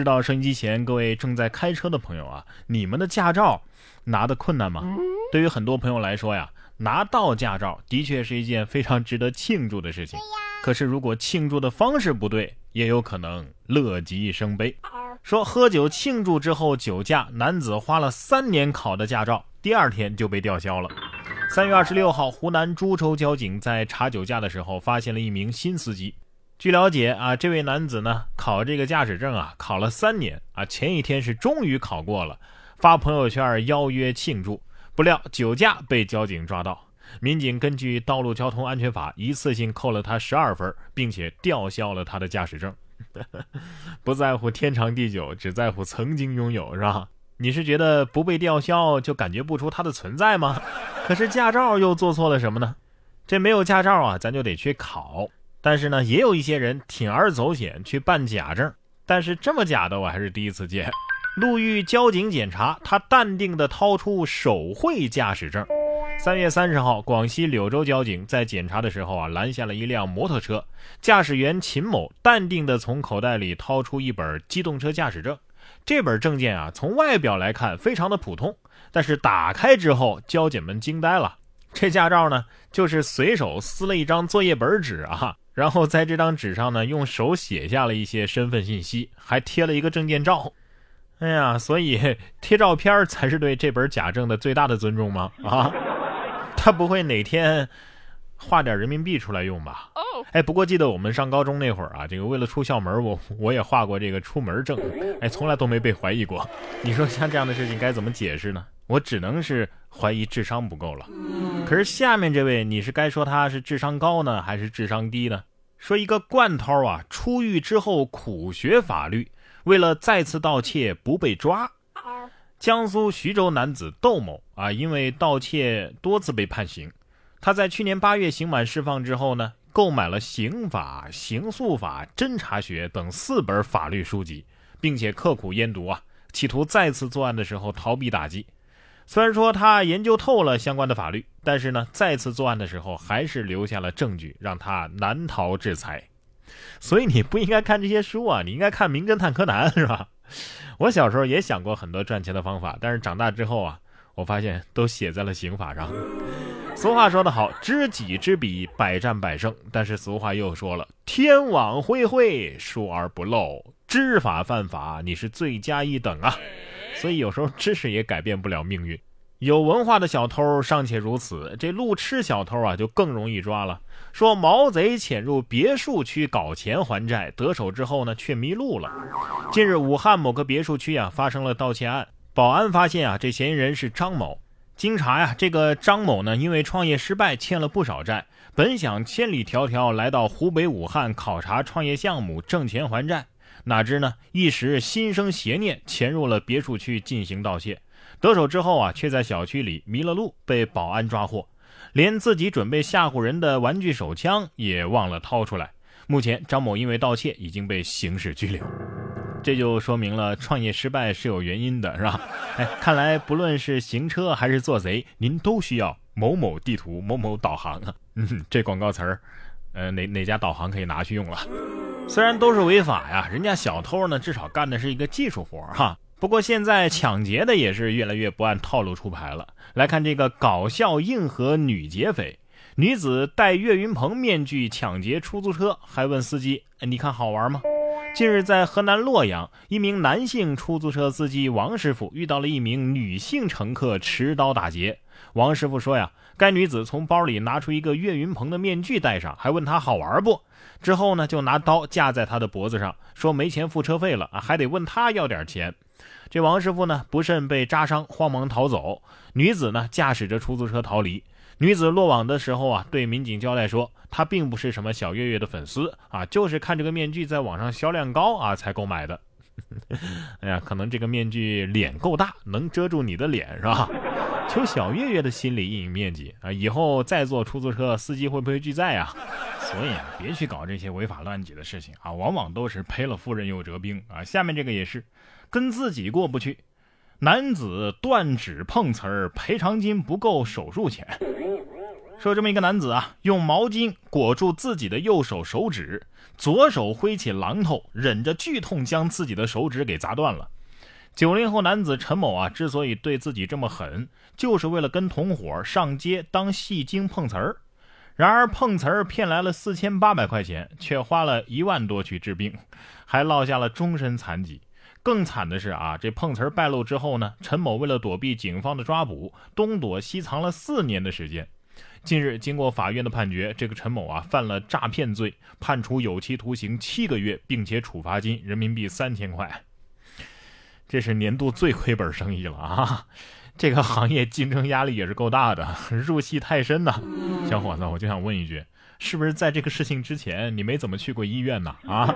知道收音机前各位正在开车的朋友啊，你们的驾照拿的困难吗？对于很多朋友来说呀，拿到驾照的确是一件非常值得庆祝的事情。可是如果庆祝的方式不对，也有可能乐极生悲。说喝酒庆祝之后酒驾，男子花了三年考的驾照，第二天就被吊销了。三月二十六号，湖南株洲交警在查酒驾的时候，发现了一名新司机。据了解啊，这位男子呢考这个驾驶证啊考了三年啊，前一天是终于考过了，发朋友圈邀约庆祝，不料酒驾被交警抓到，民警根据道路交通安全法一次性扣了他十二分，并且吊销了他的驾驶证。不在乎天长地久，只在乎曾经拥有，是吧？你是觉得不被吊销就感觉不出它的存在吗？可是驾照又做错了什么呢？这没有驾照啊，咱就得去考。但是呢，也有一些人铤而走险去办假证，但是这么假的我还是第一次见。路遇交警检查，他淡定地掏出手绘驾驶证。三月三十号，广西柳州交警在检查的时候啊，拦下了一辆摩托车，驾驶员秦某淡定地从口袋里掏出一本机动车驾驶证。这本证件啊，从外表来看非常的普通，但是打开之后，交警们惊呆了。这驾照呢，就是随手撕了一张作业本纸啊。然后在这张纸上呢，用手写下了一些身份信息，还贴了一个证件照。哎呀，所以贴照片才是对这本假证的最大的尊重吗？啊，他不会哪天画点人民币出来用吧？哎，不过记得我们上高中那会儿啊，这个为了出校门，我我也画过这个出门证，哎，从来都没被怀疑过。你说像这样的事情该怎么解释呢？我只能是怀疑智商不够了。可是下面这位，你是该说他是智商高呢，还是智商低呢？说一个惯偷啊，出狱之后苦学法律，为了再次盗窃不被抓。江苏徐州男子窦某啊，因为盗窃多次被判刑。他在去年八月刑满释放之后呢，购买了刑法、刑诉法、侦查学等四本法律书籍，并且刻苦研读啊，企图再次作案的时候逃避打击。虽然说他研究透了相关的法律，但是呢，再次作案的时候还是留下了证据，让他难逃制裁。所以你不应该看这些书啊，你应该看《名侦探柯南》，是吧？我小时候也想过很多赚钱的方法，但是长大之后啊，我发现都写在了刑法上。俗话说得好，知己知彼，百战百胜。但是俗话又说了，天网恢恢，疏而不漏，知法犯法，你是罪加一等啊。所以有时候知识也改变不了命运，有文化的小偷尚且如此，这路痴小偷啊就更容易抓了。说毛贼潜入别墅区搞钱还债，得手之后呢却迷路了。近日，武汉某个别墅区啊发生了盗窃案，保安发现啊这嫌疑人是张某。经查呀，这个张某呢因为创业失败欠了不少债，本想千里迢迢来到湖北武汉考察创业项目挣钱还债。哪知呢？一时心生邪念，潜入了别墅区进行盗窃。得手之后啊，却在小区里迷了路，被保安抓获。连自己准备吓唬人的玩具手枪也忘了掏出来。目前，张某因为盗窃已经被刑事拘留。这就说明了创业失败是有原因的，是吧？哎，看来不论是行车还是做贼，您都需要某某地图、某某导航啊。嗯，这广告词儿，呃，哪哪家导航可以拿去用了？虽然都是违法呀，人家小偷呢至少干的是一个技术活哈。不过现在抢劫的也是越来越不按套路出牌了。来看这个搞笑硬核女劫匪，女子戴岳云鹏面具抢劫出租车，还问司机：“你看好玩吗？”近日在河南洛阳，一名男性出租车司机王师傅遇到了一名女性乘客持刀打劫。王师傅说呀，该女子从包里拿出一个岳云鹏的面具戴上，还问他好玩不？之后呢，就拿刀架在他的脖子上，说没钱付车费了啊，还得问他要点钱。这王师傅呢，不慎被扎伤，慌忙逃走。女子呢，驾驶着出租车逃离。女子落网的时候啊，对民警交代说，她并不是什么小月月的粉丝啊，就是看这个面具在网上销量高啊，才购买的。哎呀，可能这个面具脸够大，能遮住你的脸是吧？求小月月的心理阴影面积啊！以后再坐出租车，司机会不会拒载啊？所以啊，别去搞这些违法乱纪的事情啊，往往都是赔了夫人又折兵啊。下面这个也是，跟自己过不去，男子断指碰瓷儿，赔偿金不够手术钱。说这么一个男子啊，用毛巾裹住自己的右手手指，左手挥起榔头，忍着剧痛将自己的手指给砸断了。九零后男子陈某啊，之所以对自己这么狠，就是为了跟同伙上街当戏精碰瓷儿。然而碰瓷儿骗来了四千八百块钱，却花了一万多去治病，还落下了终身残疾。更惨的是啊，这碰瓷儿败露之后呢，陈某为了躲避警方的抓捕，东躲西藏了四年的时间。近日，经过法院的判决，这个陈某啊犯了诈骗罪，判处有期徒刑七个月，并且处罚金人民币三千块。这是年度最亏本生意了啊！这个行业竞争压力也是够大的，入戏太深呐。小伙子，我就想问一句，是不是在这个事情之前你没怎么去过医院呢？啊？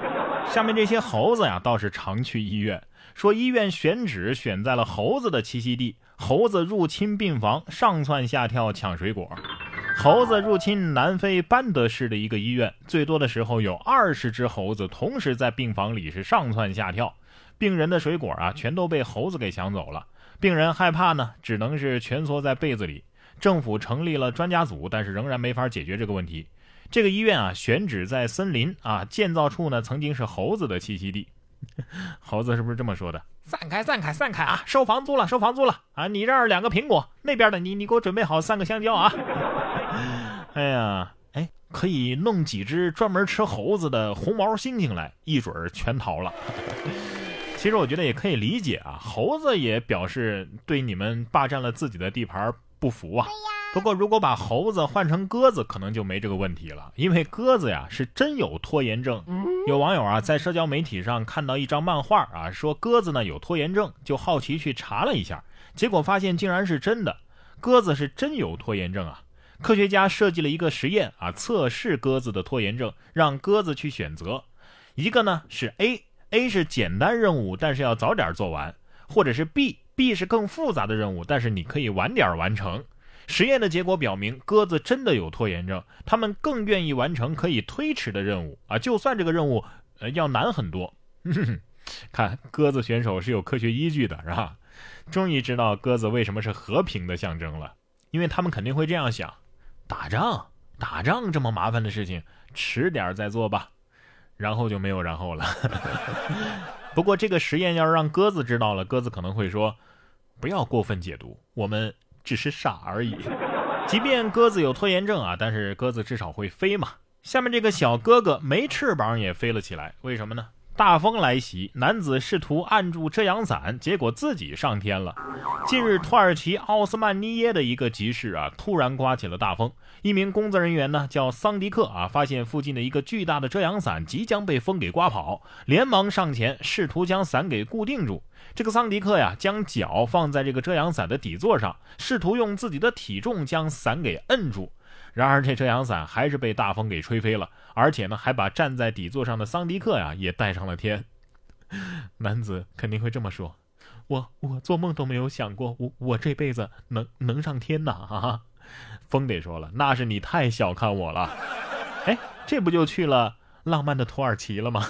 下面这些猴子呀，倒是常去医院，说医院选址选在了猴子的栖息地，猴子入侵病房，上蹿下跳抢水果。猴子入侵南非班德市的一个医院，最多的时候有二十只猴子同时在病房里是上蹿下跳，病人的水果啊全都被猴子给抢走了。病人害怕呢，只能是蜷缩在被子里。政府成立了专家组，但是仍然没法解决这个问题。这个医院啊，选址在森林啊，建造处呢曾经是猴子的栖息地。猴子是不是这么说的？散开，散开，散开啊！收房租了，收房租了啊！你这儿两个苹果，那边的你，你给我准备好三个香蕉啊！哎呀，哎，可以弄几只专门吃猴子的红毛猩猩来，一准儿全逃了。其实我觉得也可以理解啊，猴子也表示对你们霸占了自己的地盘不服啊。不过，如果把猴子换成鸽子，可能就没这个问题了，因为鸽子呀是真有拖延症。有网友啊在社交媒体上看到一张漫画啊，说鸽子呢有拖延症，就好奇去查了一下，结果发现竟然是真的，鸽子是真有拖延症啊！科学家设计了一个实验啊，测试鸽子的拖延症，让鸽子去选择，一个呢是 A，A 是简单任务，但是要早点做完，或者是 B，B 是更复杂的任务，但是你可以晚点完成。实验的结果表明，鸽子真的有拖延症，它们更愿意完成可以推迟的任务啊，就算这个任务呃要难很多。看，鸽子选手是有科学依据的，是吧？终于知道鸽子为什么是和平的象征了，因为他们肯定会这样想：打仗，打仗这么麻烦的事情，迟点再做吧。然后就没有然后了。不过这个实验要是让鸽子知道了，鸽子可能会说：不要过分解读，我们。只是傻而已。即便鸽子有拖延症啊，但是鸽子至少会飞嘛。下面这个小哥哥没翅膀也飞了起来，为什么呢？大风来袭，男子试图按住遮阳伞，结果自己上天了。近日，土耳其奥斯曼尼耶的一个集市啊，突然刮起了大风。一名工作人员呢，叫桑迪克啊，发现附近的一个巨大的遮阳伞即将被风给刮跑，连忙上前试图将伞给固定住。这个桑迪克呀，将脚放在这个遮阳伞的底座上，试图用自己的体重将伞给摁住。然而，这遮阳伞还是被大风给吹飞了，而且呢，还把站在底座上的桑迪克呀也带上了天。男子肯定会这么说：“我我做梦都没有想过，我我这辈子能能上天呐！”哈哈，风得说了：“那是你太小看我了。”哎，这不就去了浪漫的土耳其了吗？